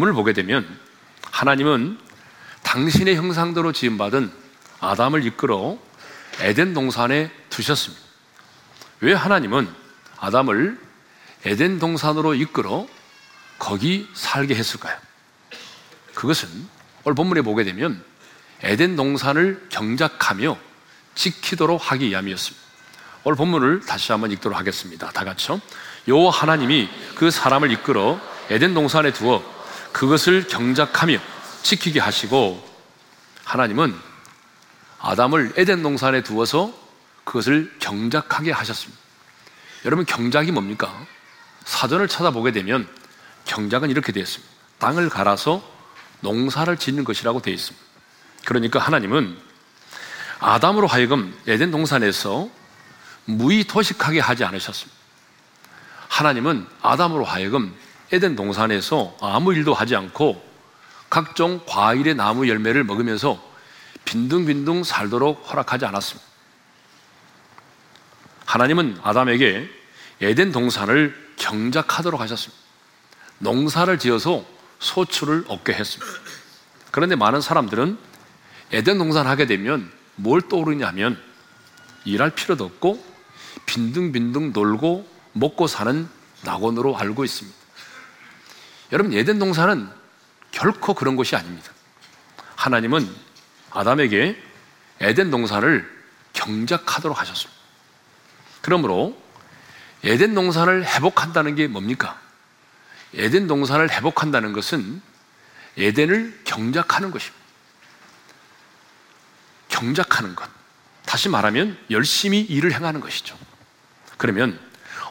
본문을 보게 되면 하나님은 당신의 형상대로 지음받은 아담을 이끌어 에덴 동산에 두셨습니다. 왜 하나님은 아담을 에덴 동산으로 이끌어 거기 살게 했을까요? 그것은 오늘 본문에 보게 되면 에덴 동산을 경작하며 지키도록 하기 위함이었습니다. 오늘 본문을 다시 한번 읽도록 하겠습니다. 다 같이요. 요 하나님이 그 사람을 이끌어 에덴 동산에 두어 그것을 경작하며 지키게 하시고 하나님은 아담을 에덴 동산에 두어서 그것을 경작하게 하셨습니다. 여러분 경작이 뭡니까? 사전을 찾아보게 되면 경작은 이렇게 되어 있습니다. 땅을 갈아서 농사를 짓는 것이라고 되어 있습니다. 그러니까 하나님은 아담으로 하여금 에덴 동산에서 무의도식하게 하지 않으셨습니다. 하나님은 아담으로 하여금 에덴 동산에서 아무 일도 하지 않고 각종 과일의 나무 열매를 먹으면서 빈둥빈둥 살도록 허락하지 않았습니다. 하나님은 아담에게 에덴 동산을 경작하도록 하셨습니다. 농사를 지어서 소출을 얻게 했습니다. 그런데 많은 사람들은 에덴 동산 하게 되면 뭘 떠오르냐면 일할 필요도 없고 빈둥빈둥 놀고 먹고 사는 낙원으로 알고 있습니다. 여러분, 에덴 동산은 결코 그런 것이 아닙니다. 하나님은 아담에게 에덴 동산을 경작하도록 하셨습니다. 그러므로 에덴 동산을 회복한다는 게 뭡니까? 에덴 동산을 회복한다는 것은 에덴을 경작하는 것입니다. 경작하는 것. 다시 말하면 열심히 일을 행하는 것이죠. 그러면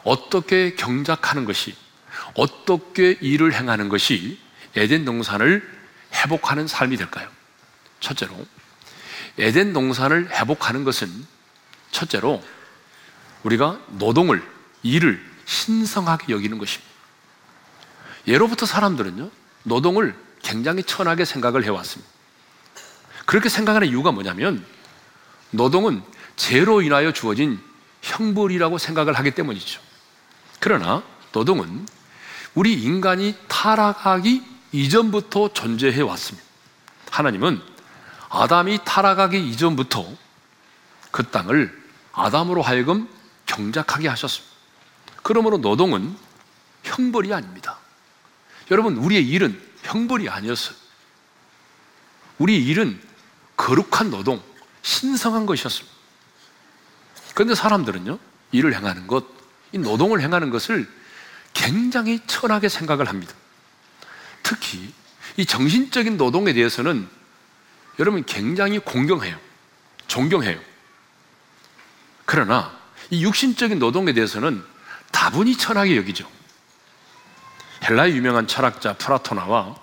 어떻게 경작하는 것이, 어떻게 일을 행하는 것이 에덴 동산을 회복하는 삶이 될까요? 첫째로, 에덴 동산을 회복하는 것은 첫째로 우리가 노동을, 일을 신성하게 여기는 것입니다. 예로부터 사람들은요, 노동을 굉장히 천하게 생각을 해왔습니다. 그렇게 생각하는 이유가 뭐냐면, 노동은 죄로 인하여 주어진 형벌이라고 생각을 하기 때문이죠. 그러나 노동은 우리 인간이 타락하기 이전부터 존재해 왔습니다. 하나님은 아담이 타락하기 이전부터 그 땅을 아담으로 하여금 경작하게 하셨습니다. 그러므로 노동은 형벌이 아닙니다. 여러분, 우리의 일은 형벌이 아니었어요. 우리의 일은 거룩한 노동, 신성한 것이었습니다. 그런데 사람들은요, 일을 행하는 것, 이 노동을 행하는 것을 굉장히 천하게 생각을 합니다. 특히 이 정신적인 노동에 대해서는 여러분 굉장히 공경해요. 존경해요. 그러나 이 육신적인 노동에 대해서는 다분히 천하게 여기죠. 헬라의 유명한 철학자 프라토나와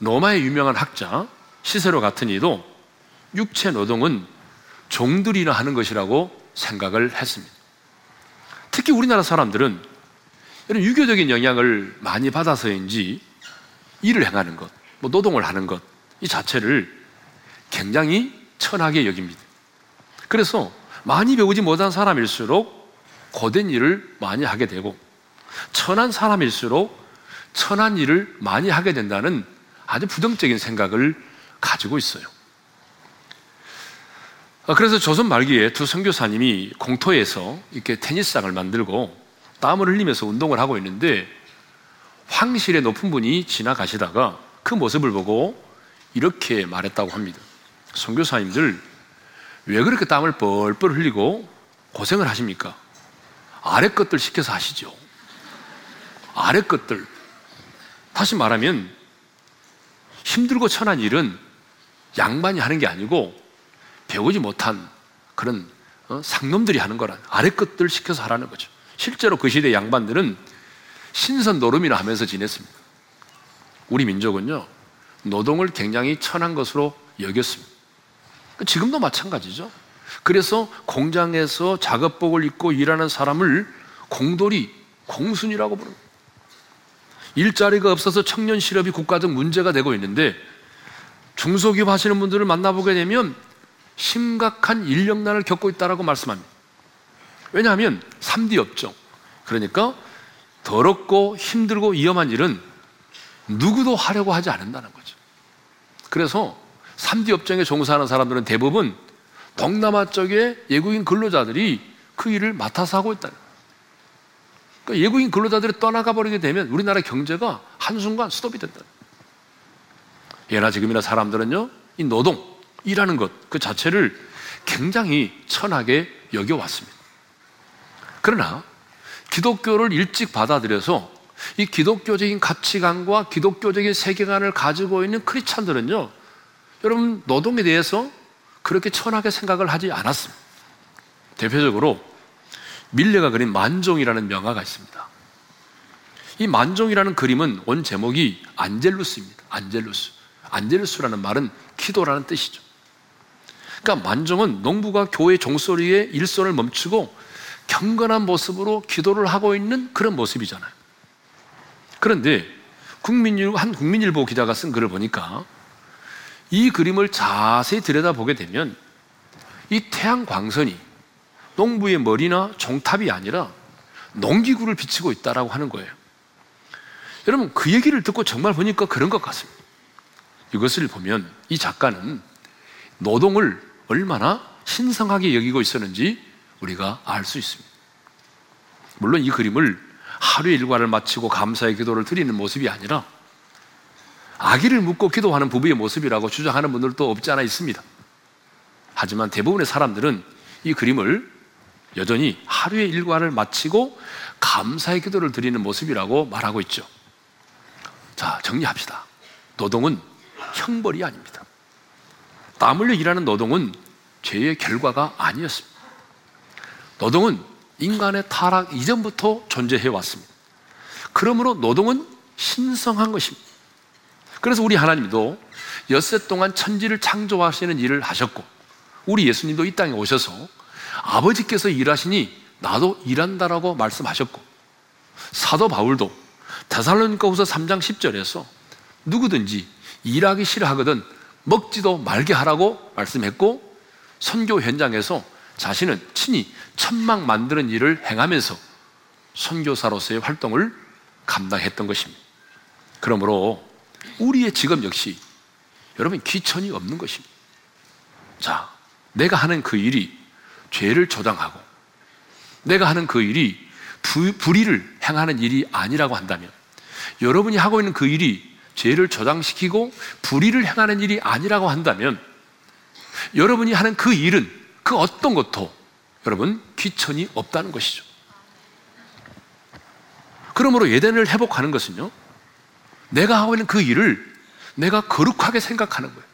로마의 유명한 학자 시세로 같은 이도 육체 노동은 종들이나 하는 것이라고 생각을 했습니다. 특히 우리나라 사람들은 이런 유교적인 영향을 많이 받아서인지 일을 행하는 것, 뭐 노동을 하는 것, 이 자체를 굉장히 천하게 여깁니다. 그래서 많이 배우지 못한 사람일수록 고된 일을 많이 하게 되고, 천한 사람일수록 천한 일을 많이 하게 된다는 아주 부정적인 생각을 가지고 있어요. 어, 그래서 조선 말기에 두 선교사님이 공터에서 이렇게 테니스장을 만들고 땀을 흘리면서 운동을 하고 있는데 황실의 높은 분이 지나가시다가 그 모습을 보고 이렇게 말했다고 합니다. 선교사님들 왜 그렇게 땀을 뻘뻘 흘리고 고생을 하십니까? 아래 것들 시켜서 하시죠. 아래 것들. 다시 말하면 힘들고 천한 일은 양반이 하는 게 아니고 배우지 못한 그런 어? 상놈들이 하는 거라 아래 것들 시켜서 하라는 거죠. 실제로 그 시대 양반들은 신선 노름이나 하면서 지냈습니다. 우리 민족은요 노동을 굉장히 천한 것으로 여겼습니다. 지금도 마찬가지죠. 그래서 공장에서 작업복을 입고 일하는 사람을 공돌이, 공순이라고 부릅니다. 일자리가 없어서 청년 실업이 국가적 문제가 되고 있는데 중소기업 하시는 분들을 만나보게 되면 심각한 인력난을 겪고 있다라고 말씀합니다. 왜냐하면 3D 업종. 그러니까 더럽고 힘들고 위험한 일은 누구도 하려고 하지 않는다는 거죠. 그래서 3D 업종에 종사하는 사람들은 대부분 동남아 쪽에 외국인 근로자들이 그 일을 맡아서 하고 있다. 그러니까 외국인 근로자들이 떠나가 버리게 되면 우리나라 경제가 한순간 스톱이 된다. 예나 지금이나 사람들은요, 이 노동, 일하는 것, 그 자체를 굉장히 천하게 여겨왔습니다. 그러나 기독교를 일찍 받아들여서 이 기독교적인 가치관과 기독교적인 세계관을 가지고 있는 크리스찬들은요, 여러분 노동에 대해서 그렇게 천하게 생각을 하지 않았습니다. 대표적으로 밀레가 그린 만종이라는 명화가 있습니다. 이 만종이라는 그림은 원 제목이 안젤루스입니다. 안젤루스. 안젤루스라는 말은 기도라는 뜻이죠. 그러니까 만종은 농부가 교회 종소리에 일손을 멈추고 경건한 모습으로 기도를 하고 있는 그런 모습이잖아요. 그런데 국민일보, 한 국민일보 기자가 쓴 글을 보니까 이 그림을 자세히 들여다보게 되면 이 태양 광선이 농부의 머리나 종탑이 아니라 농기구를 비치고 있다라고 하는 거예요. 여러분 그 얘기를 듣고 정말 보니까 그런 것 같습니다. 이것을 보면 이 작가는 노동을 얼마나 신성하게 여기고 있었는지 우리가 알 수 있습니다. 물론 이 그림을 하루의 일과를 마치고 감사의 기도를 드리는 모습이 아니라 아기를 묻고 기도하는 부부의 모습이라고 주장하는 분들도 없지 않아 있습니다. 하지만 대부분의 사람들은 이 그림을 여전히 하루의 일과를 마치고 감사의 기도를 드리는 모습이라고 말하고 있죠. 자, 정리합시다. 노동은 형벌이 아닙니다. 땀 흘려 일하는 노동은 죄의 결과가 아니었습니다. 노동은 인간의 타락 이전부터 존재해 왔습니다. 그러므로 노동은 신성한 것입니다. 그래서 우리 하나님도 엿새 동안 천지를 창조하시는 일을 하셨고, 우리 예수님도 이 땅에 오셔서 아버지께서 일하시니 나도 일한다라고 말씀하셨고, 사도 바울도 다살로니가후서 3장 10절에서 누구든지 일하기 싫어하거든 먹지도 말게 하라고 말씀했고 선교 현장에서 자신은 친히 천막 만드는 일을 행하면서 선교사로서의 활동을 감당했던 것입니다. 그러므로 우리의 직업 역시 여러분 귀천이 없는 것입니다. 자, 내가 하는 그 일이 죄를 조장하고 내가 하는 그 일이 부, 불의를 행하는 일이 아니라고 한다면 여러분이 하고 있는 그 일이 죄를 저장시키고 불의를 행하는 일이 아니라고 한다면 여러분이 하는 그 일은 그 어떤 것도 여러분 귀천이 없다는 것이죠. 그러므로 예전을 회복하는 것은요. 내가 하고 있는 그 일을 내가 거룩하게 생각하는 거예요.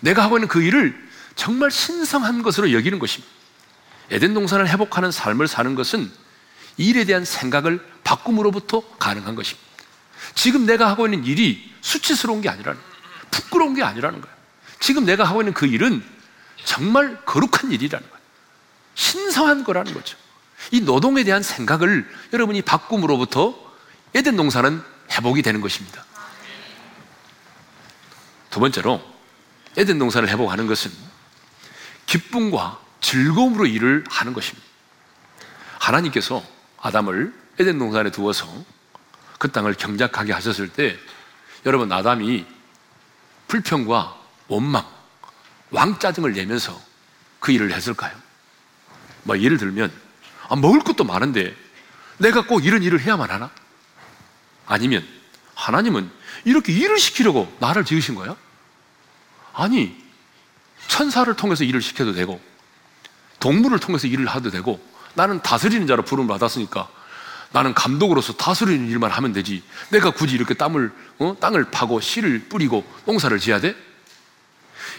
내가 하고 있는 그 일을 정말 신성한 것으로 여기는 것입니다. 에덴 동산을 회복하는 삶을 사는 것은 일에 대한 생각을 바꿈으로부터 가능한 것입니다. 지금 내가 하고 있는 일이 수치스러운 게 아니라는 거예요. 부끄러운 게 아니라는 거예요. 지금 내가 하고 있는 그 일은 정말 거룩한 일이라는 거예요. 신성한 거라는 거죠. 이 노동에 대한 생각을 여러분이 바꿈으로부터 에덴 농사는 회복이 되는 것입니다. 두 번째로 에덴 농사를 회복하는 것은 기쁨과 즐거움으로 일을 하는 것입니다. 하나님께서 아담을 에덴 농산에 두어서 그 땅을 경작하게 하셨을 때 여러분 아담이 불평과 원망, 왕짜증을 내면서 그 일을 했을까요? 뭐 예를 들면 아, 먹을 것도 많은데 내가 꼭 이런 일을 해야만 하나? 아니면 하나님은 이렇게 일을 시키려고 나를 지으신 거야? 아니 천사를 통해서 일을 시켜도 되고 동물을 통해서 일을 하도 되고 나는 다스리는 자로 부름을 받았으니까 나는 감독으로서 다스리는 일만 하면 되지. 내가 굳이 이렇게 땀을, 어? 땅을 파고 씨를 뿌리고 농사를 지어야 돼?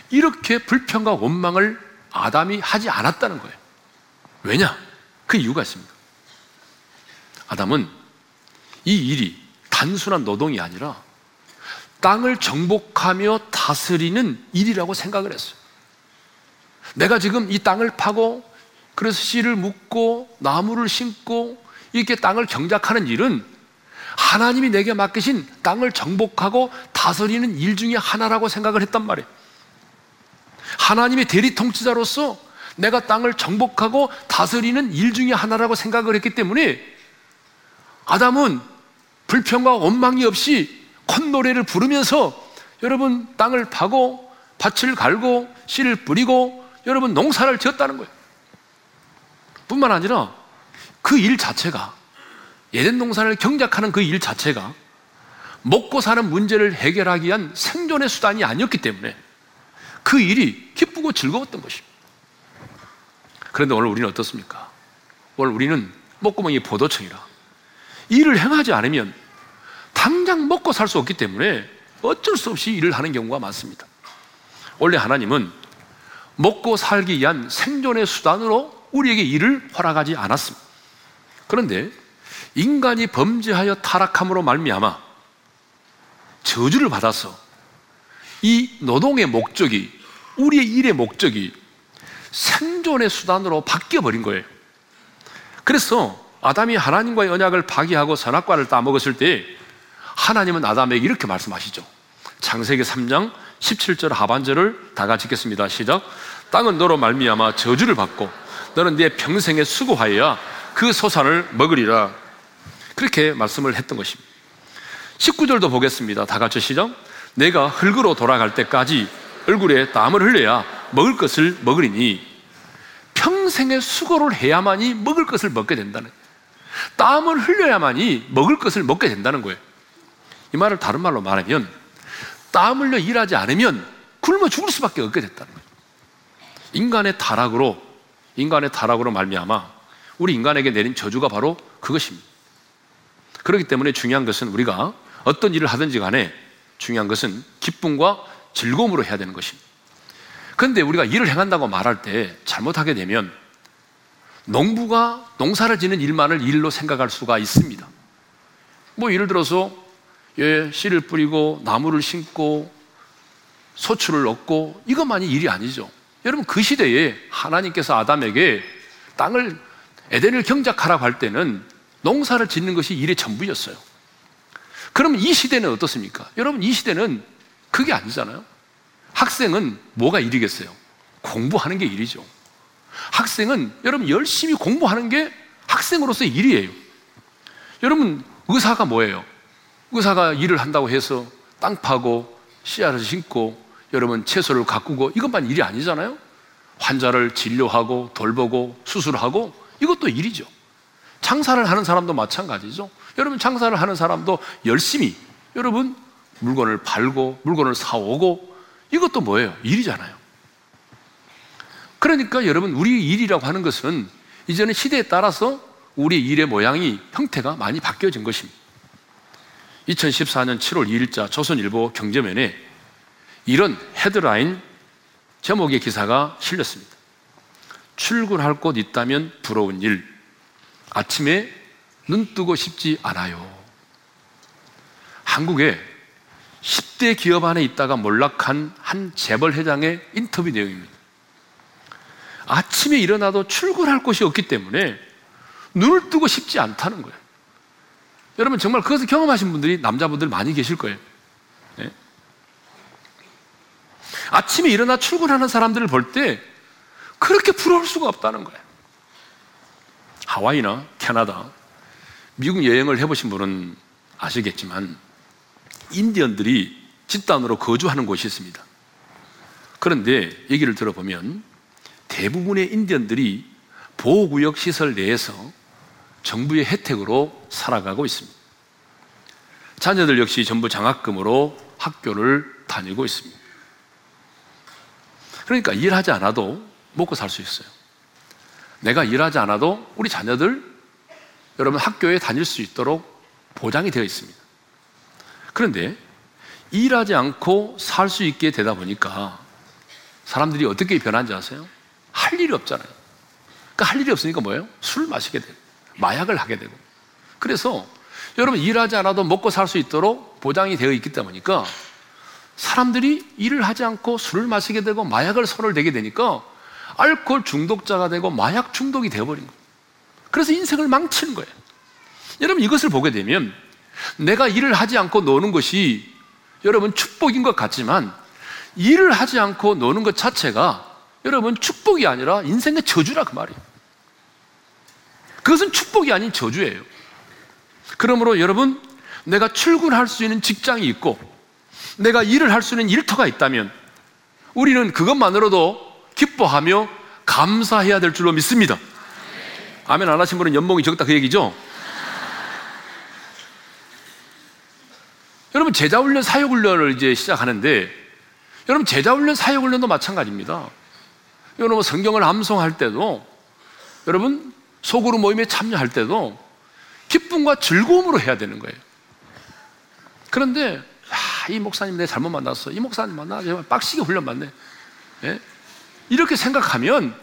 이렇게 불평과 원망을 아담이 하지 않았다는 거예요. 왜냐? 그 이유가 있습니다. 아담은 이 일이 단순한 노동이 아니라 땅을 정복하며 다스리는 일이라고 생각을 했어요. 내가 지금 이 땅을 파고 그래서 씨를 묻고 나무를 심고 이렇게 땅을 경작하는 일은 하나님이 내게 맡기신 땅을 정복하고 다스리는 일 중에 하나라고 생각을 했단 말이에요. 하나님의 대리 통치자로서 내가 땅을 정복하고 다스리는 일 중에 하나라고 생각을 했기 때문에 아담은 불평과 원망이 없이 콧노래를 부르면서 여러분 땅을 파고 밭을 갈고 씨를 뿌리고 여러분 농사를 지었다는 거예요. 뿐만 아니라 그 일 자체가 예전 농사를 경작하는 그 일 자체가 먹고 사는 문제를 해결하기 위한 생존의 수단이 아니었기 때문에 그 일이 기쁘고 즐거웠던 것입니다. 그런데 오늘 우리는 어떻습니까? 오늘 우리는 목구멍이 보도청이라 일을 행하지 않으면 당장 먹고 살 수 없기 때문에 어쩔 수 없이 일을 하는 경우가 많습니다. 원래 하나님은 먹고 살기 위한 생존의 수단으로 우리에게 일을 허락하지 않았습니다. 그런데 인간이 범죄하여 타락함으로 말미암아 저주를 받아서 이 노동의 목적이 우리의 일의 목적이 생존의 수단으로 바뀌어 버린 거예요. 그래서 아담이 하나님과의 언약을 파기하고 선악과를 따먹었을 때 하나님은 아담에게 이렇게 말씀하시죠. 창세기 3장 17절 하반절을 다 같이 읽겠습니다. 시작. 땅은 너로 말미암아 저주를 받고 너는 네 평생에 수고하여야 그 소산을 먹으리라. 그렇게 말씀을 했던 것입니다. 19절도 보겠습니다. 다 같이 시작. 내가 흙으로 돌아갈 때까지 얼굴에 땀을 흘려야 먹을 것을 먹으리니 평생의 수고를 해야만이 먹을 것을 먹게 된다는 땀을 흘려야만이 먹을 것을 먹게 된다는 거예요. 이 말을 다른 말로 말하면 땀 흘려 일하지 않으면 굶어 죽을 수밖에 없게 됐다는 거예요. 인간의 타락으로 인간의 타락으로 말미암아 우리 인간에게 내린 저주가 바로 그것입니다. 그렇기 때문에 중요한 것은 우리가 어떤 일을 하든지 간에 중요한 것은 기쁨과 즐거움으로 해야 되는 것입니다. 그런데 우리가 일을 행한다고 말할 때 잘못하게 되면 농부가 농사를 짓는 일만을 일로 생각할 수가 있습니다. 뭐 예를 들어서 예, 씨를 뿌리고 나무를 심고 소출을 얻고 이것만이 일이 아니죠. 여러분 그 시대에 하나님께서 아담에게 땅을 에덴을 경작하라고 할 때는 농사를 짓는 것이 일의 전부였어요. 그럼 이 시대는 어떻습니까? 여러분 이 시대는 그게 아니잖아요. 학생은 뭐가 일이겠어요? 공부하는 게 일이죠. 학생은 여러분 열심히 공부하는 게 학생으로서의 일이에요. 여러분 의사가 뭐예요? 의사가 일을 한다고 해서 땅 파고 씨앗을 심고 여러분 채소를 가꾸고 이것만 일이 아니잖아요. 환자를 진료하고 돌보고 수술하고 이것도 일이죠. 장사를 하는 사람도 마찬가지죠. 여러분 장사를 하는 사람도 열심히 여러분 물건을 팔고 물건을 사오고 이것도 뭐예요? 일이잖아요. 그러니까 여러분 우리 일이라고 하는 것은 이제는 시대에 따라서 우리 일의 모양이 형태가 많이 바뀌어진 것입니다. 2014년 7월 2일자 조선일보 경제면에 이런 헤드라인 제목의 기사가 실렸습니다. 출근할 곳 있다면 부러운 일. 아침에 눈 뜨고 싶지 않아요. 한국에 10대 기업 안에 있다가 몰락한 한 재벌 회장의 인터뷰 내용입니다. 아침에 일어나도 출근할 곳이 없기 때문에 눈을 뜨고 싶지 않다는 거예요. 여러분 정말 그것을 경험하신 분들이 남자분들 많이 계실 거예요. 네? 아침에 일어나 출근하는 사람들을 볼 때 그렇게 부러울 수가 없다는 거예요. 하와이나 캐나다, 미국 여행을 해보신 분은 아시겠지만 인디언들이 집단으로 거주하는 곳이 있습니다. 그런데 얘기를 들어보면 대부분의 인디언들이 보호구역 시설 내에서 정부의 혜택으로 살아가고 있습니다. 자녀들 역시 전부 장학금으로 학교를 다니고 있습니다. 그러니까 일하지 않아도 먹고 살 수 있어요. 내가 일하지 않아도 우리 자녀들 여러분 학교에 다닐 수 있도록 보장이 되어 있습니다. 그런데 일하지 않고 살 수 있게 되다 보니까 사람들이 어떻게 변한지 아세요? 할 일이 없잖아요. 그러니까 할 일이 없으니까 뭐예요? 술을 마시게 되고, 마약을 하게 되고. 그래서 여러분 일하지 않아도 먹고 살 수 있도록 보장이 되어 있기 때문이니까 사람들이 일을 하지 않고 술을 마시게 되고 마약을 손을 대게 되니까 알코올 중독자가 되고 마약 중독이 되어버린 거예요. 그래서 인생을 망치는 거예요. 여러분 이것을 보게 되면 내가 일을 하지 않고 노는 것이 여러분 축복인 것 같지만 일을 하지 않고 노는 것 자체가 여러분 축복이 아니라 인생의 저주라 그 말이에요. 그것은 축복이 아닌 저주예요. 그러므로 여러분 내가 출근할 수 있는 직장이 있고 내가 일을 할 수 있는 일터가 있다면 우리는 그것만으로도 기뻐하며 감사해야 될 줄로 믿습니다. 아멘 안 하신 분은 연봉이 적다 그 얘기죠? 여러분 제자 훈련 사역 훈련을 이제 시작하는데 여러분 제자 훈련 사역 훈련도 마찬가지입니다. 여러분 성경을 암송할 때도 여러분 소그룹 모임에 참여할 때도 기쁨과 즐거움으로 해야 되는 거예요. 그런데 아, 이 목사님 내 잘못 만났어. 이 목사님 만나 빡시게 훈련 받네. 예? 이렇게 생각하면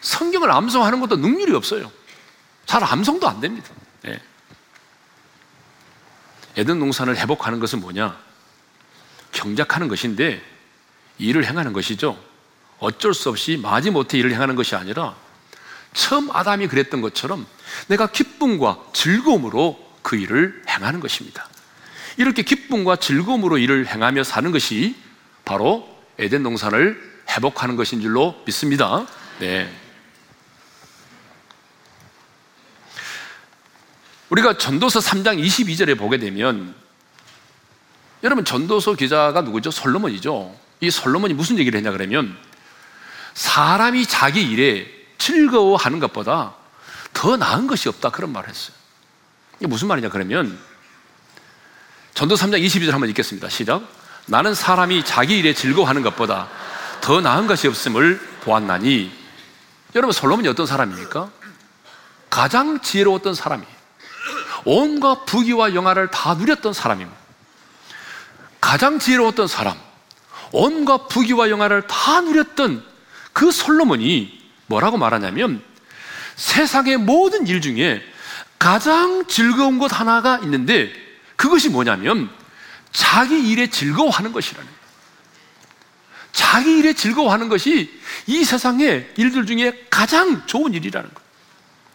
성경을 암송하는 것도 능률이 없어요. 잘 암송도 안 됩니다. 예. 에덴 농산을 회복하는 것은 뭐냐? 경작하는 것인데 일을 행하는 것이죠. 어쩔 수 없이 마지못해 일을 행하는 것이 아니라 처음 아담이 그랬던 것처럼 내가 기쁨과 즐거움으로 그 일을 행하는 것입니다. 이렇게 기쁨과 즐거움으로 일을 행하며 사는 것이 바로 에덴 농산을 회복하는 것인 줄로 믿습니다. 네. 우리가 전도서 3장 22절에 보게 되면 여러분 전도서 기자가 누구죠? 솔로몬이죠. 이 솔로몬이 무슨 얘기를 했냐 그러면 사람이 자기 일에 즐거워하는 것보다 더 나은 것이 없다 그런 말을 했어요. 이게 무슨 말이냐 그러면 전도 3장 22절 한번 읽겠습니다. 시작. 나는 사람이 자기 일에 즐거워하는 것보다 더 나은 것이 없음을 보았나니 여러분 솔로몬이 어떤 사람입니까? 가장 지혜로웠던 사람이에요. 온갖 부귀와 영화를 다 누렸던 사람입니다. 가장 지혜로웠던 사람, 온갖 부귀와 영화를 다 누렸던 그 솔로몬이 뭐라고 말하냐면 세상의 모든 일 중에 가장 즐거운 것 하나가 있는데 그것이 뭐냐면 자기 일에 즐거워하는 것이라는 거예요. 자기 일에 즐거워하는 것이 이 세상의 일들 중에 가장 좋은 일이라는 거예요.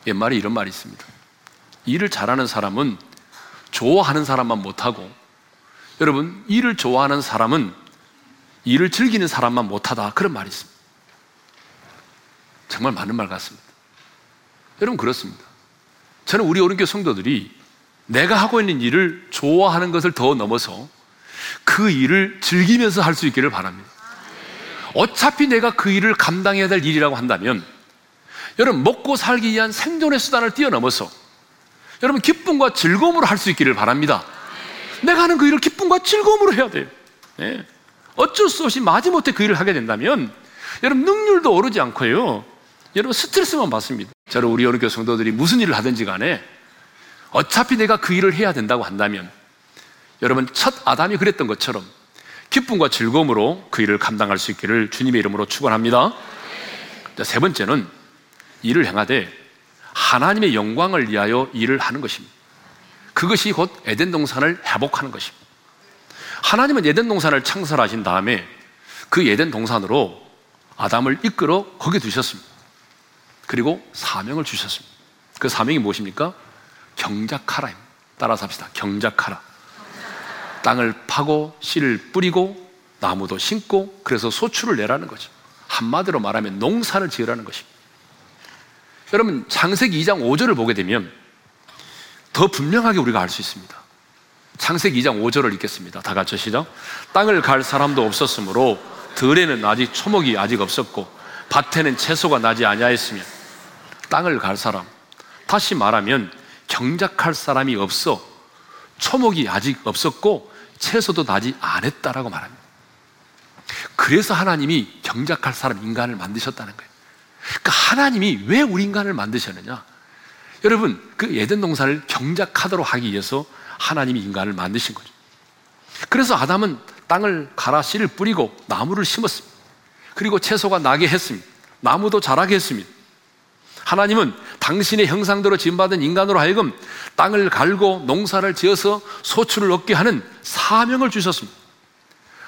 옛말에 이런 말이 있습니다. 일을 잘하는 사람은 좋아하는 사람만 못하고 여러분 일을 좋아하는 사람은 일을 즐기는 사람만 못하다 그런 말이 있습니다. 정말 많은 말 같습니다. 여러분 그렇습니다. 저는 우리 오른교 성도들이 내가 하고 있는 일을 좋아하는 것을 더 넘어서 그 일을 즐기면서 할 수 있기를 바랍니다. 어차피 내가 그 일을 감당해야 될 일이라고 한다면 여러분 먹고 살기 위한 생존의 수단을 뛰어넘어서 여러분 기쁨과 즐거움으로 할 수 있기를 바랍니다. 내가 하는 그 일을 기쁨과 즐거움으로 해야 돼요. 네. 어쩔 수 없이 마지못해 그 일을 하게 된다면 여러분 능률도 오르지 않고요. 여러분 스트레스만 받습니다. 저는 우리 어느 교 성도들이 무슨 일을 하든지 간에 어차피 내가 그 일을 해야 된다고 한다면 여러분 첫 아담이 그랬던 것처럼 기쁨과 즐거움으로 그 일을 감당할 수 있기를 주님의 이름으로 축원합니다. 세 번째는 일을 행하되 하나님의 영광을 위하여 일을 하는 것입니다. 그것이 곧 에덴 동산을 회복하는 것입니다. 하나님은 에덴 동산을 창설하신 다음에 그 에덴 동산으로 아담을 이끌어 거기 두셨습니다. 그리고 사명을 주셨습니다. 그 사명이 무엇입니까? 경작하라. 따라서 합시다. 경작하라. 땅을 파고 씨를 뿌리고 나무도 심고 그래서 소출을 내라는 거죠. 한마디로 말하면 농사를 지으라는 것입니다. 여러분 창세기 2장 5절을 보게 되면 더 분명하게 우리가 알 수 있습니다. 창세기 2장 5절을 읽겠습니다. 다 같이 시작. 땅을 갈 사람도 없었으므로 들에는 아직 초목이 아직 없었고 밭에는 채소가 나지 아니하였으며 땅을 갈 사람 다시 말하면 경작할 사람이 없어 초목이 아직 없었고 채소도 나지 않았다라고 말합니다. 그래서 하나님이 경작할 사람 인간을 만드셨다는 거예요. 그러니까 하나님이 왜 우리 인간을 만드셨느냐? 여러분, 그 예덴 동산을 경작하도록 하기 위해서 하나님이 인간을 만드신 거죠. 그래서 아담은 땅을 갈아 씨를 뿌리고 나무를 심었습니다. 그리고 채소가 나게 했습니다. 나무도 자라게 했습니다. 하나님은 당신의 형상대로 지음받은 인간으로 하여금 땅을 갈고 농사를 지어서 소출을 얻게 하는 사명을 주셨습니다.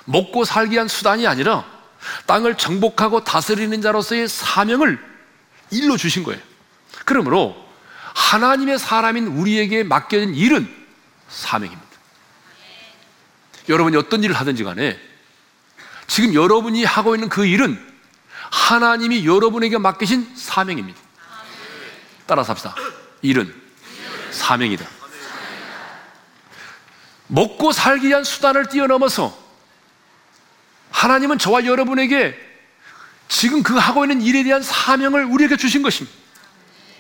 먹고 살기 위한 수단이 아니라 땅을 정복하고 다스리는 자로서의 사명을 일로 주신 거예요. 그러므로 하나님의 사람인 우리에게 맡겨진 일은 사명입니다. 여러분이 어떤 일을 하든지 간에 지금 여러분이 하고 있는 그 일은 하나님이 여러분에게 맡기신 사명입니다. 따라서 합시다. 일은 사명이다. 먹고 살기 위한 수단을 뛰어넘어서 하나님은 저와 여러분에게 지금 그 하고 있는 일에 대한 사명을 우리에게 주신 것입니다.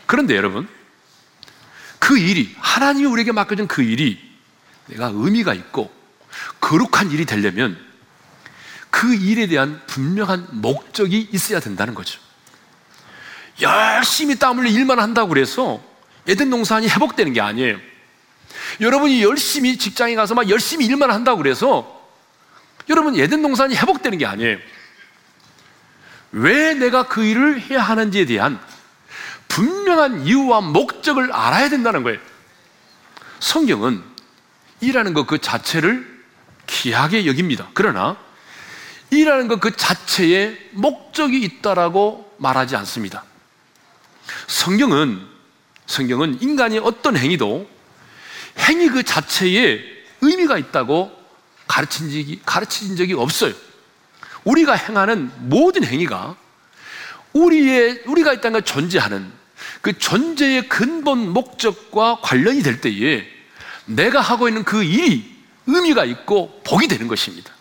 그런데 여러분, 그 일이, 하나님이 우리에게 맡겨준 그 일이 내가 의미가 있고 거룩한 일이 되려면 그 일에 대한 분명한 목적이 있어야 된다는 거죠. 열심히 땀 흘려 일만 한다고 그래서 에덴 농산이 회복되는 게 아니에요. 여러분이 열심히 직장에 가서 막 열심히 일만 한다고 그래서 여러분 에덴 농산이 회복되는 게 아니에요. 왜 내가 그 일을 해야 하는지에 대한 분명한 이유와 목적을 알아야 된다는 거예요. 성경은 일하는 것 그 자체를 귀하게 여깁니다. 그러나 일하는 것 그 자체에 목적이 있다라고 말하지 않습니다. 성경은 성경은 인간이 어떤 행위도 행위 그 자체에 의미가 있다고 가르친 적이, 가르친 적이 없어요. 우리가 행하는 모든 행위가 우리의, 우리가 이 땅에 존재하는 그 존재의 근본 목적과 관련이 될 때에 내가 하고 있는 그 일이 의미가 있고 복이 되는 것입니다.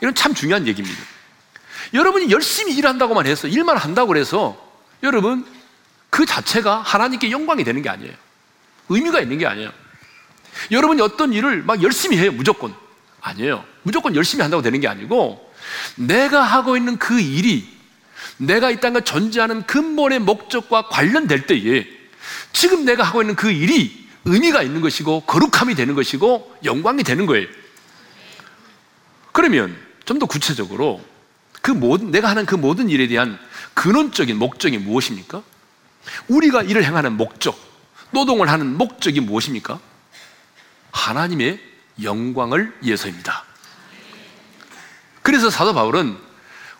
이건 참 중요한 얘기입니다. 여러분이 열심히 일한다고만 해서, 일만 한다고 해서 여러분 그 자체가 하나님께 영광이 되는 게 아니에요. 의미가 있는 게 아니에요. 여러분이 어떤 일을 막 열심히 해요, 무조건. 아니에요. 무조건 열심히 한다고 되는 게 아니고 내가 하고 있는 그 일이 내가 이 땅에 존재하는 근본의 목적과 관련될 때에 지금 내가 하고 있는 그 일이 의미가 있는 것이고 거룩함이 되는 것이고 영광이 되는 거예요. 그러면 좀 더 구체적으로 그 모든 내가 하는 그 모든 일에 대한 근원적인 목적이 무엇입니까? 우리가 일을 행하는 목적, 노동을 하는 목적이 무엇입니까? 하나님의 영광을 위해서입니다. 그래서 사도 바울은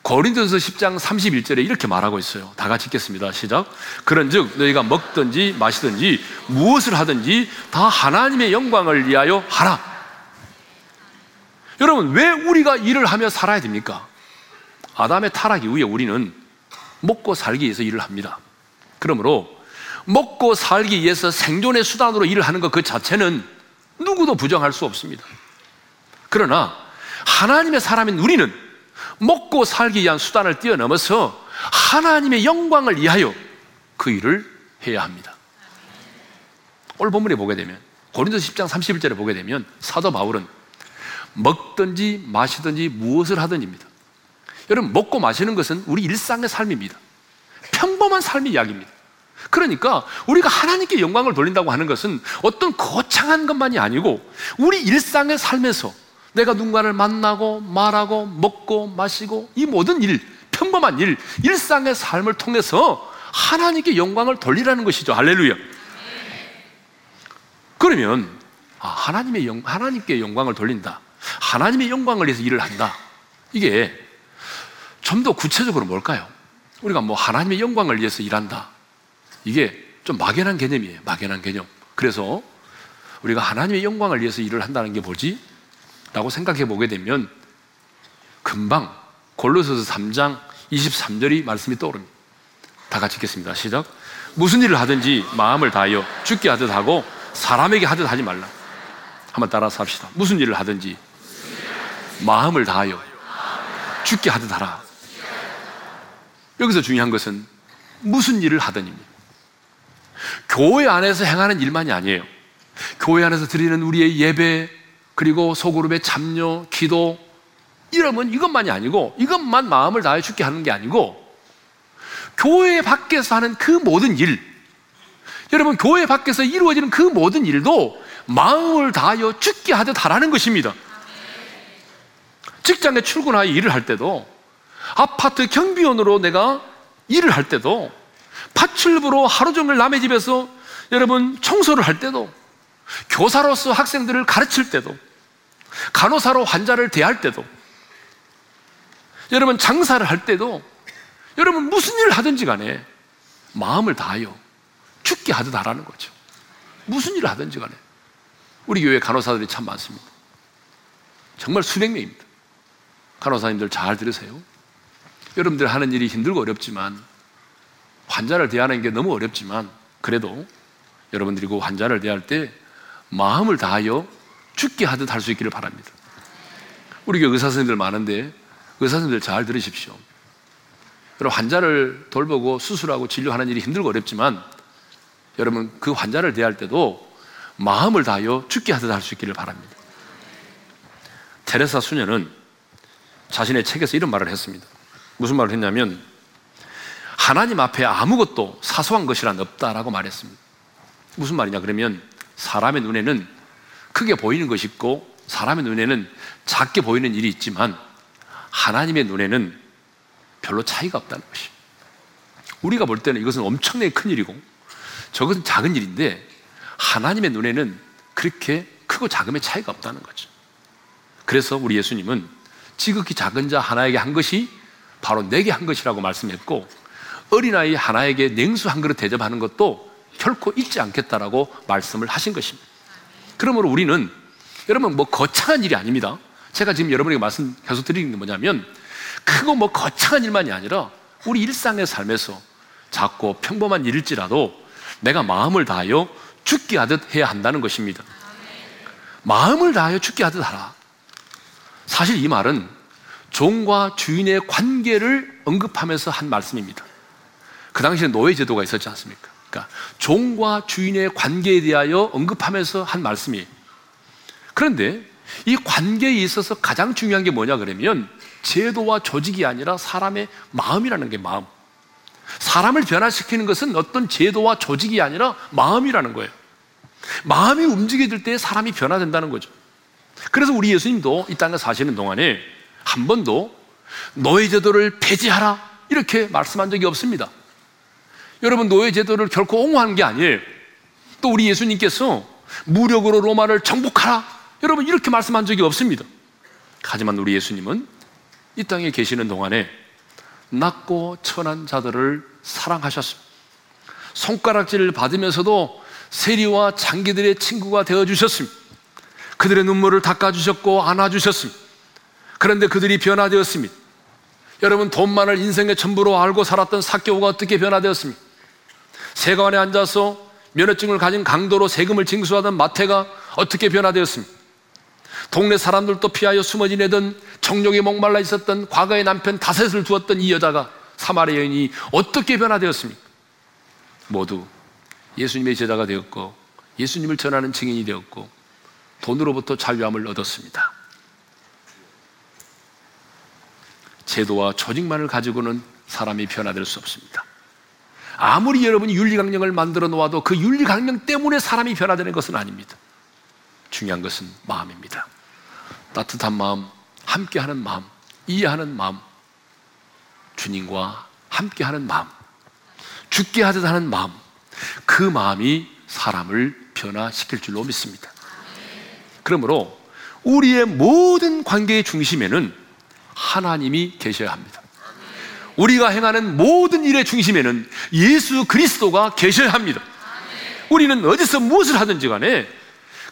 고린도서 10장 31절에 이렇게 말하고 있어요. 다 같이 읽겠습니다. 시작. 그런즉 너희가 먹든지 마시든지 무엇을 하든지 다 하나님의 영광을 위하여 하라. 여러분, 왜 우리가 일을 하며 살아야 됩니까? 아담의 타락 이후에 우리는 먹고 살기 위해서 일을 합니다. 그러므로 먹고 살기 위해서 생존의 수단으로 일을 하는 것 그 자체는 누구도 부정할 수 없습니다. 그러나 하나님의 사람인 우리는 먹고 살기 위한 수단을 뛰어넘어서 하나님의 영광을 위하여 그 일을 해야 합니다. 오늘 본문에 보게 되면 고린도 10장 31절에 보게 되면 사도 바울은 먹든지 마시든지 무엇을 하든지입니다. 여러분 먹고 마시는 것은 우리 일상의 삶입니다. 평범한 삶의 이야기입니다. 그러니까 우리가 하나님께 영광을 돌린다고 하는 것은 어떤 거창한 것만이 아니고 우리 일상의 삶에서 내가 누군가를 만나고 말하고 먹고 마시고 이 모든 일, 평범한 일, 일상의 삶을 통해서 하나님께 영광을 돌리라는 것이죠. 할렐루야. 그러면 아, 하나님의 영, 하나님께 영광을 돌린다. 하나님의 영광을 위해서 일을 한다. 이게 좀 더 구체적으로 뭘까요? 우리가 뭐 하나님의 영광을 위해서 일한다. 이게 좀 막연한 개념이에요. 막연한 개념. 그래서 우리가 하나님의 영광을 위해서 일을 한다는 게 뭐지? 라고 생각해 보게 되면 금방 골로새서 3장 23절이 말씀이 떠오릅니다. 다 같이 읽겠습니다. 시작. 무슨 일을 하든지 마음을 다하여 죽게 하듯 하고 사람에게 하듯 하지 말라. 한번 따라서 합시다. 무슨 일을 하든지 마음을 다하여 죽게 하듯 하라. 여기서 중요한 것은 무슨 일을 하든입니다. 교회 안에서 행하는 일만이 아니에요. 교회 안에서 드리는 우리의 예배, 그리고 소그룹의 참여, 기도, 이러면 이것만이 아니고, 이것만 마음을 다해 죽게 하는 게 아니고, 교회 밖에서 하는 그 모든 일, 여러분, 교회 밖에서 이루어지는 그 모든 일도 마음을 다하여 죽게 하듯 하라는 것입니다. 직장에 출근하여 일을 할 때도, 아파트 경비원으로 내가 일을 할 때도, 파출부로 하루 종일 남의 집에서 여러분 청소를 할 때도 교사로서 학생들을 가르칠 때도 간호사로 환자를 대할 때도 여러분 장사를 할 때도 여러분 무슨 일을 하든지 간에 마음을 다하여 죽게 하듯 하라는 거죠. 무슨 일을 하든지 간에 우리 교회 간호사들이 참 많습니다. 정말 수백 명입니다. 간호사님들 잘 들으세요. 여러분들 하는 일이 힘들고 어렵지만 환자를 대하는 게 너무 어렵지만 그래도 여러분들이 그 환자를 대할 때 마음을 다하여 죽게 하듯 할 수 있기를 바랍니다. 우리 교회 의사 선생님들 많은데 의사 선생님들 잘 들으십시오. 여러분 환자를 돌보고 수술하고 진료하는 일이 힘들고 어렵지만 여러분 그 환자를 대할 때도 마음을 다하여 죽게 하듯 할 수 있기를 바랍니다. 테레사 수녀는 자신의 책에서 이런 말을 했습니다. 무슨 말을 했냐면 하나님 앞에 아무것도 사소한 것이란 없다라고 말했습니다. 무슨 말이냐 그러면 사람의 눈에는 크게 보이는 것이 있고 사람의 눈에는 작게 보이는 일이 있지만 하나님의 눈에는 별로 차이가 없다는 것입니다. 우리가 볼 때는 이것은 엄청나게 큰 일이고 저것은 작은 일인데 하나님의 눈에는 그렇게 크고 작음의 차이가 없다는 거죠. 그래서 우리 예수님은 지극히 작은 자 하나에게 한 것이 바로 내게 한 것이라고 말씀했고 어린아이 하나에게 냉수 한 그릇 대접하는 것도 결코 잊지 않겠다라고 말씀을 하신 것입니다. 그러므로 우리는 여러분 뭐 거창한 일이 아닙니다. 제가 지금 여러분에게 말씀 계속 드리는 게 뭐냐면 크고 뭐 거창한 일만이 아니라 우리 일상의 삶에서 작고 평범한 일일지라도 내가 마음을 다하여 죽게 하듯 해야 한다는 것입니다. 마음을 다하여 죽게 하듯 하라. 사실 이 말은 종과 주인의 관계를 언급하면서 한 말씀입니다. 그 당시에 노예 제도가 있었지 않습니까? 그러니까 종과 주인의 관계에 대하여 언급하면서 한 말씀이에요. 그런데 이 관계에 있어서 가장 중요한 게 뭐냐 그러면 제도와 조직이 아니라 사람의 마음이라는 게 마음. 사람을 변화시키는 것은 어떤 제도와 조직이 아니라 마음이라는 거예요. 마음이 움직여질 때 사람이 변화된다는 거죠. 그래서 우리 예수님도 이 땅에 사시는 동안에 한 번도 노예 제도를 폐지하라 이렇게 말씀한 적이 없습니다. 여러분 노예 제도를 결코 옹호하는 게 아니에요. 또 우리 예수님께서 무력으로 로마를 정복하라 여러분 이렇게 말씀한 적이 없습니다. 하지만 우리 예수님은 이 땅에 계시는 동안에 낮고 천한 자들을 사랑하셨습니다. 손가락질을 받으면서도 세리와 장기들의 친구가 되어 주셨습니다. 그들의 눈물을 닦아 주셨고 안아 주셨습니다. 그런데 그들이 변화되었습니다. 여러분 돈만을 인생의 전부로 알고 살았던 사교가 어떻게 변화되었습니까? 세관에 앉아서 면허증을 가진 강도로 세금을 징수하던 마태가 어떻게 변화되었습니까? 동네 사람들도 피하여 숨어 지내던 정욕에 목말라 있었던 과거의 남편 다셋을 두었던 이 여자가 사마리 여인이 어떻게 변화되었습니까? 모두 예수님의 제자가 되었고 예수님을 전하는 증인이 되었고 돈으로부터 자유함을 얻었습니다. 제도와 조직만을 가지고는 사람이 변화될 수 없습니다. 아무리 여러분이 윤리강령을 만들어 놓아도 그 윤리강령 때문에 사람이 변화되는 것은 아닙니다. 중요한 것은 마음입니다. 따뜻한 마음, 함께하는 마음, 이해하는 마음, 주님과 함께하는 마음, 죽게 하듯 하는 마음, 그 마음이 사람을 변화시킬 줄로 믿습니다. 그러므로 우리의 모든 관계의 중심에는 하나님이 계셔야 합니다. 우리가 행하는 모든 일의 중심에는 예수 그리스도가 계셔야 합니다. 우리는 어디서 무엇을 하든지 간에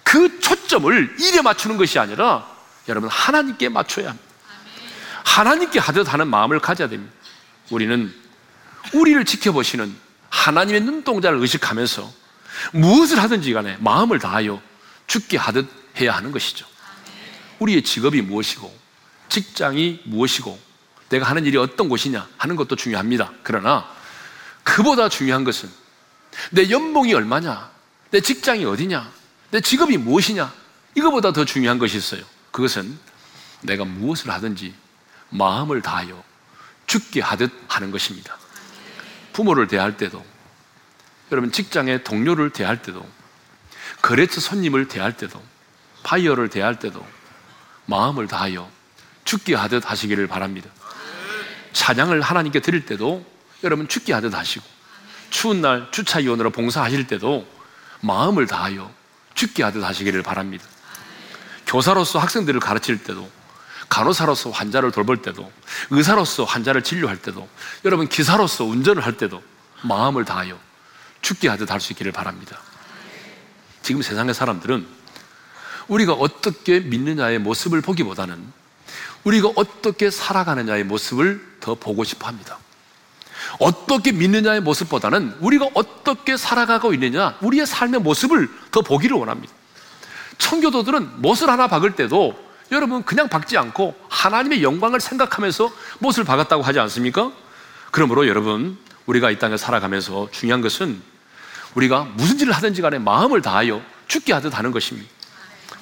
그 초점을 일에 맞추는 것이 아니라 여러분 하나님께 맞춰야 합니다. 하나님께 하듯 하는 마음을 가져야 됩니다. 우리는 우리를 지켜보시는 하나님의 눈동자를 의식하면서 무엇을 하든지 간에 마음을 다하여 죽게 하듯 해야 하는 것이죠. 우리의 직업이 무엇이고 직장이 무엇이고 내가 하는 일이 어떤 곳이냐 하는 것도 중요합니다. 그러나 그보다 중요한 것은 내 연봉이 얼마냐, 내 직장이 어디냐, 내 직업이 무엇이냐, 이거보다 더 중요한 것이 있어요. 그것은 내가 무엇을 하든지 마음을 다하여 주께 하듯 하는 것입니다. 부모를 대할 때도, 여러분 직장의 동료를 대할 때도, 거래처 손님을 대할 때도, 바이어를 대할 때도 마음을 다하여 주께 하듯 하시기를 바랍니다. 찬양을 하나님께 드릴 때도 여러분 죽게 하듯 하시고 추운 날 주차 위원으로 봉사하실 때도 마음을 다하여 죽게 하듯 하시기를 바랍니다. 교사로서 학생들을 가르칠 때도 간호사로서 환자를 돌볼 때도 의사로서 환자를 진료할 때도 여러분 기사로서 운전을 할 때도 마음을 다하여 죽게 하듯 할 수 있기를 바랍니다. 지금 세상의 사람들은 우리가 어떻게 믿느냐의 모습을 보기보다는 우리가 어떻게 살아가느냐의 모습을 더 보고 싶어 합니다. 어떻게 믿느냐의 모습보다는 우리가 어떻게 살아가고 있느냐, 우리의 삶의 모습을 더 보기를 원합니다. 청교도들은 못을 하나 박을 때도 여러분 그냥 박지 않고 하나님의 영광을 생각하면서 못을 박았다고 하지 않습니까? 그러므로 여러분 우리가 이 땅에 살아가면서 중요한 것은 우리가 무슨 일을 하든지 간에 마음을 다하여 죽게 하듯 하는 것입니다.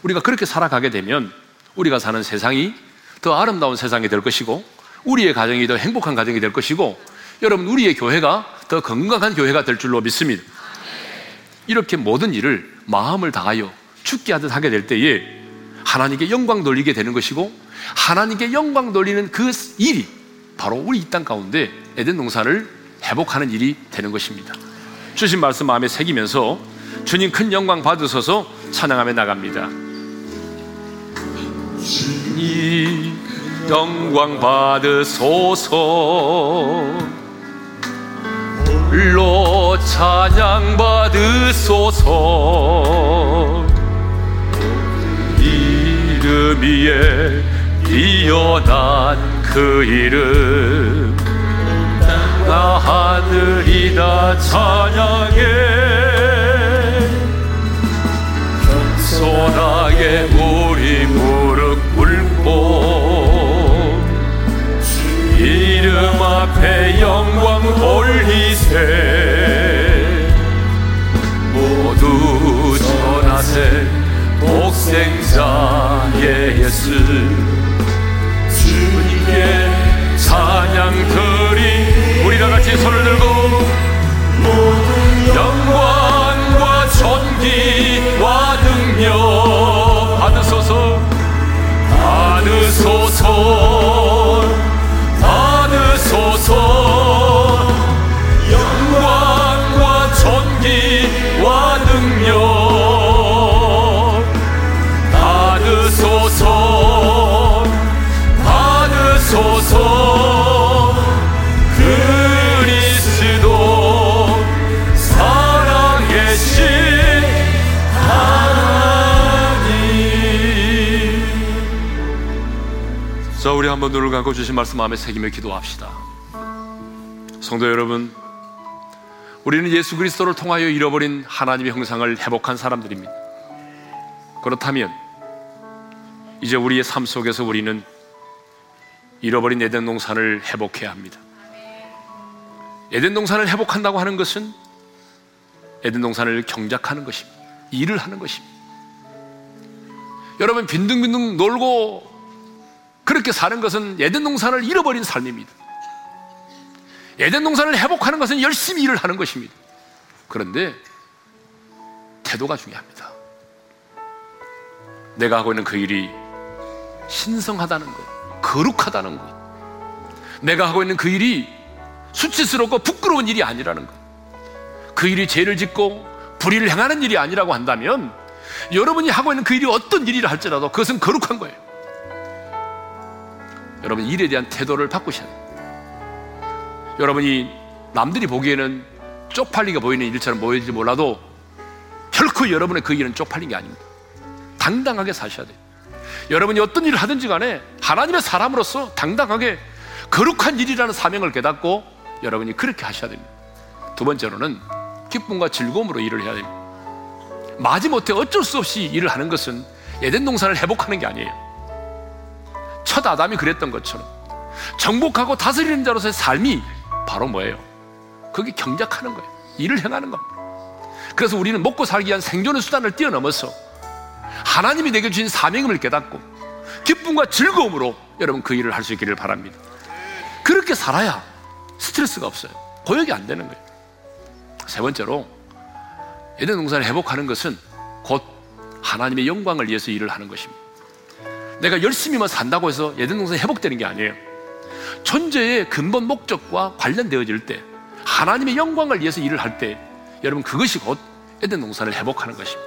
우리가 그렇게 살아가게 되면 우리가 사는 세상이 더 아름다운 세상이 될 것이고 우리의 가정이 더 행복한 가정이 될 것이고 여러분 우리의 교회가 더 건강한 교회가 될 줄로 믿습니다. 이렇게 모든 일을 마음을 다하여 죽게 하듯 하게 될 때에 하나님께 영광 돌리게 되는 것이고 하나님께 영광 돌리는 그 일이 바로 우리 이 땅 가운데 에덴 농산을 회복하는 일이 되는 것입니다. 주신 말씀 마음에 새기면서 주님 큰 영광 받으소서 찬양하며 나갑니다. 주님 영광 받으소서. 홀로 찬양 받으소서. 이름 위에 뛰어난 그 이름. 나 하늘이 다 찬양해. 겸손하게 우리 무 앞에 영광 돌리세. 모두 전하세 독생자의 예수. 주님께 찬양 드리. 우리 다 같이 손을 들고. 영광과 존귀와 능력 받으소서. 받으소서 한번 눈을 감고 주신 말씀 마음에 새기며 기도합시다 성도 여러분 우리는 예수 그리스도를 통하여 잃어버린 하나님의 형상을 회복한 사람들입니다 그렇다면 이제 우리의 삶 속에서 우리는 잃어버린 에덴 동산을 회복해야 합니다. 에덴 동산을 회복한다고 하는 것은 에덴 동산을 경작하는 것입니다. 일을 하는 것입니다. 여러분 빈둥빈둥 놀고 그렇게 사는 것은 에덴 동산을 잃어버린 삶입니다. 에덴 동산을 회복하는 것은 열심히 일을 하는 것입니다. 그런데 태도가 중요합니다. 내가 하고 있는 그 일이 신성하다는 것, 거룩하다는 것. 내가 하고 있는 그 일이 수치스럽고 부끄러운 일이 아니라는 것. 그 일이 죄를 짓고 불의를 행하는 일이 아니라고 한다면 여러분이 하고 있는 그 일이 어떤 일이라 할지라도 그것은 거룩한 거예요. 여러분 일에 대한 태도를 바꾸셔야 돼요. 여러분이 남들이 보기에는 쪽팔리게 보이는 일처럼 보일지 몰라도 결코 여러분의 그 일은 쪽팔린 게 아닙니다. 당당하게 사셔야 돼요. 여러분이 어떤 일을 하든지 간에 하나님의 사람으로서 당당하게 거룩한 일이라는 사명을 깨닫고 여러분이 그렇게 하셔야 됩니다. 두 번째로는 기쁨과 즐거움으로 일을 해야 됩니다. 마지못해 어쩔 수 없이 일을 하는 것은 에덴 동산을 회복하는 게 아니에요. 첫 아담이 그랬던 것처럼 정복하고 다스리는 자로서의 삶이 바로 뭐예요? 그게 경작하는 거예요. 일을 행하는 겁니다. 그래서 우리는 먹고 살기 위한 생존의 수단을 뛰어넘어서 하나님이 내게 주신 사명을 깨닫고 기쁨과 즐거움으로 여러분 그 일을 할 수 있기를 바랍니다. 그렇게 살아야 스트레스가 없어요. 고역이 안 되는 거예요. 세 번째로 에덴 농사를 회복하는 것은 곧 하나님의 영광을 위해서 일을 하는 것입니다. 내가 열심히만 산다고 해서 에덴 농사가 회복되는 게 아니에요. 존재의 근본 목적과 관련되어질 때 하나님의 영광을 위해서 일을 할 때 여러분 그것이 곧 에덴 농사를 회복하는 것입니다.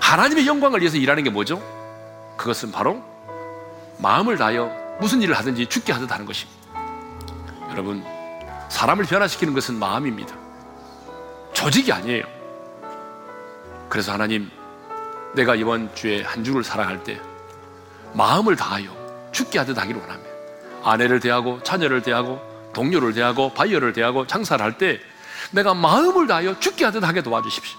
하나님의 영광을 위해서 일하는 게 뭐죠? 그것은 바로 마음을 다하여 무슨 일을 하든지 죽게 하듯 하는 것입니다. 여러분, 사람을 변화시키는 것은 마음입니다. 조직이 아니에요. 그래서 하나님, 내가 이번 주에 한 주를 살아갈 때 마음을 다하여 죽게 하듯 하기를 원합니다. 아내를 대하고 자녀를 대하고 동료를 대하고 바이어를 대하고 장사를 할 때 내가 마음을 다하여 죽게 하듯 하게 도와주십시오.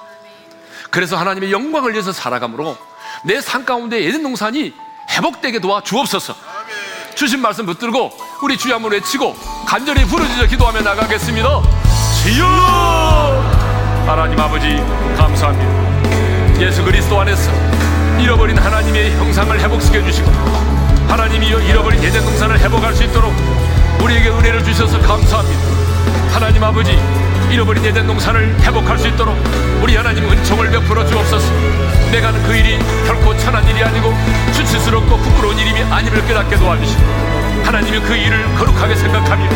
그래서 하나님의 영광을 위해서 살아가므로 내 삶 가운데 에덴 동산이 회복되게 도와 주옵소서. 주신 말씀 붙들고 우리 주여 한번 외치고 간절히 부르짖어 기도하며 나가겠습니다. 주여! 하나님 아버지 감사합니다. 예수 그리스도 안에서 잃어버린 하나님의 형상을 회복시켜 주시고 하나님이 잃어버린 예전 동산을 회복할 수 있도록 우리에게 은혜를 주셔서 감사합니다. 하나님 아버지 잃어버린 예전 동산을 회복할 수 있도록 우리 하나님 은총을 베풀어 주옵소서. 내가 수치스럽고 부끄러운 일임이 아님을 깨닫게 도와주시고 하나님이 그 일을 거룩하게 생각하며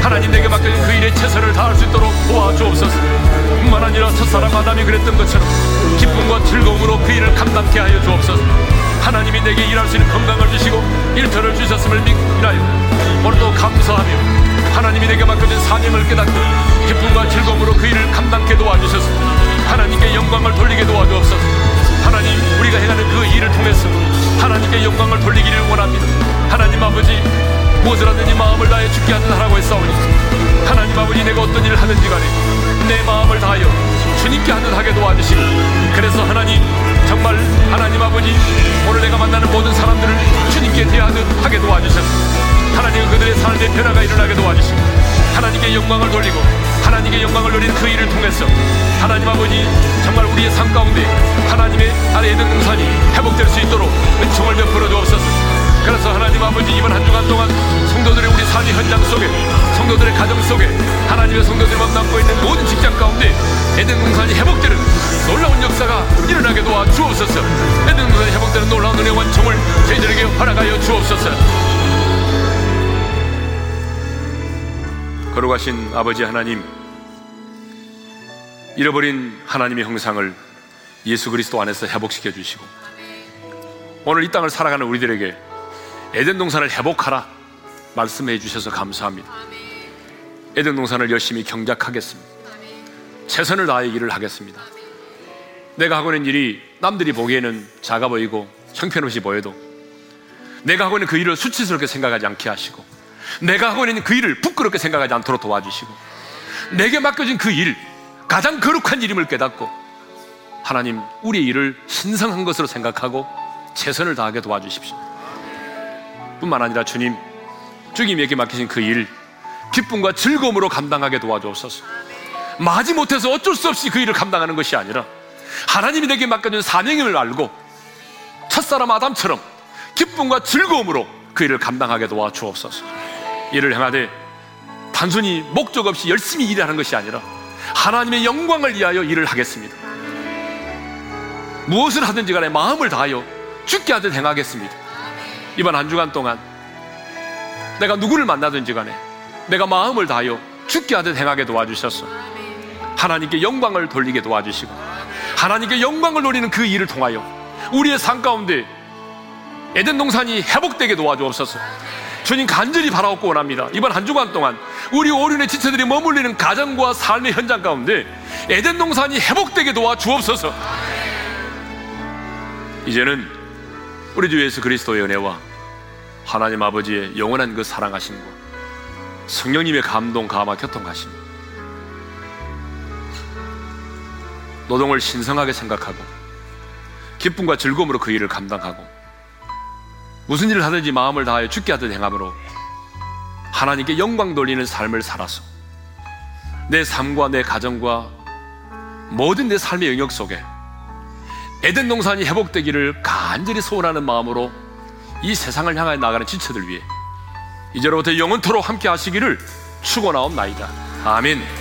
하나님 내게 맡겨진 그 일에 최선을 다할 수 있도록 도와주옵소서. 뿐만 아니라 첫사람 아담이 그랬던 것처럼 기쁨과 즐거움으로 그 일을 감당케 하여 주옵소서. 하나님이 내게 일할 수 있는 건강을 주시고 일터를 주셨음을 믿나요. 오늘도 감사하며 하나님이 내게 맡겨진 사명을 깨닫고 기쁨과 즐거움으로 그 일을 감당케 도와주셔서 하나님께 영광을 돌리게 도와주옵소서. 하나님 우리가 행하는 그 일을 통해서 하나님께 영광을 돌리기를 원합니다. 하나님 아버지 무엇을 하든지 마음을 다해 죽게 하는 하라고 했사오니 하나님 아버지 내가 어떤 일을 하든지 간에 내 마음을 다하여 주님께 하는 하게 도와주시고 그래서 하나님 정말 하나님 아버지 오늘 내가 만나는 모든 사람들을 주님께 대하듯 하게 도와주셔서 하나님 그들의 삶의 변화가 일어나게 도와주시고 하나님께 영광을 돌리고 하나님께 영광을 누리는 그 일을 통해서 하나님 아버지 정말 우리의 삶 가운데 하나님의 아래 에덴 동산이 회복될 수 있도록 은총을 베풀어 주옵소서. 그래서 하나님 아버지 이번 한 주간 동안 성도들의 우리 삶의 현장 속에 성도들의 가정 속에 하나님의 성도들이 만나고 있는 모든 직장 가운데 에덴 동산이 회복되는 놀라운 역사가 일어나게 도와 주옵소서. 에덴 동산이 회복되는 놀라운 은혜 원총을 저희들에게 허락하여 주옵소서 걸어가신 아버지 하나님 잃어버린 하나님의 형상을 예수 그리스도 안에서 회복시켜 주시고 오늘 이 땅을 살아가는 우리들에게 에덴 동산을 회복하라 말씀해 주셔서 감사합니다. 에덴 동산을 열심히 경작하겠습니다. 최선을 다해 일을 하겠습니다. 내가 하고 있는 일이 남들이 보기에는 작아 보이고 형편없이 보여도 내가 하고 있는 그 일을 수치스럽게 생각하지 않게 하시고 내가 하고 있는 그 일을 부끄럽게 생각하지 않도록 도와주시고 내게 맡겨진 그 일, 가장 거룩한 일임을 깨닫고 하나님 우리의 일을 신성한 것으로 생각하고 최선을 다하게 도와주십시오. 뿐만 아니라 주님, 주님에게 맡기신 그 일, 기쁨과 즐거움으로 감당하게 도와주옵소서. 마지 못해서 어쩔 수 없이 그 일을 감당하는 것이 아니라 하나님이 내게 맡겨준 사명임을 알고 첫사람 아담처럼 기쁨과 즐거움으로 그 일을 감당하게 도와주옵소서. 일을 행하되 단순히 목적 없이 열심히 일하는 것이 아니라 하나님의 영광을 위하여 일을 하겠습니다. 무엇을 하든지 간에 마음을 다하여 죽게 하듯 행하겠습니다. 이번 한 주간 동안 내가 누구를 만나든지 간에 내가 마음을 다하여 죽게 하듯 행하게 도와주셔서 하나님께 영광을 돌리게 도와주시고 하나님께 영광을 노리는 그 일을 통하여 우리의 삶 가운데 에덴 동산이 회복되게 도와주옵소서. 주님 간절히 바라옵고 원합니다. 이번 한 주간 동안 우리 오륜의 지체들이 머물리는 가정과 삶의 현장 가운데 에덴 동산이 회복되게 도와 주옵소서. 이제는 우리 주 예수 그리스도의 은혜와 하나님 아버지의 영원한 그 사랑하심과 성령님의 감동, 감화, 교통하심 노동을 신성하게 생각하고 기쁨과 즐거움으로 그 일을 감당하고 무슨 일을 하든지 마음을 다하여 죽게 하듯 행함으로 하나님께 영광 돌리는 삶을 살아서 내 삶과 내 가정과 모든 내 삶의 영역 속에 에덴 동산이 회복되기를 간절히 소원하는 마음으로 이 세상을 향하여 나가는 지체들 위해 이제로부터 영원토록 함께 하시기를 축원하옵나이다. 아멘.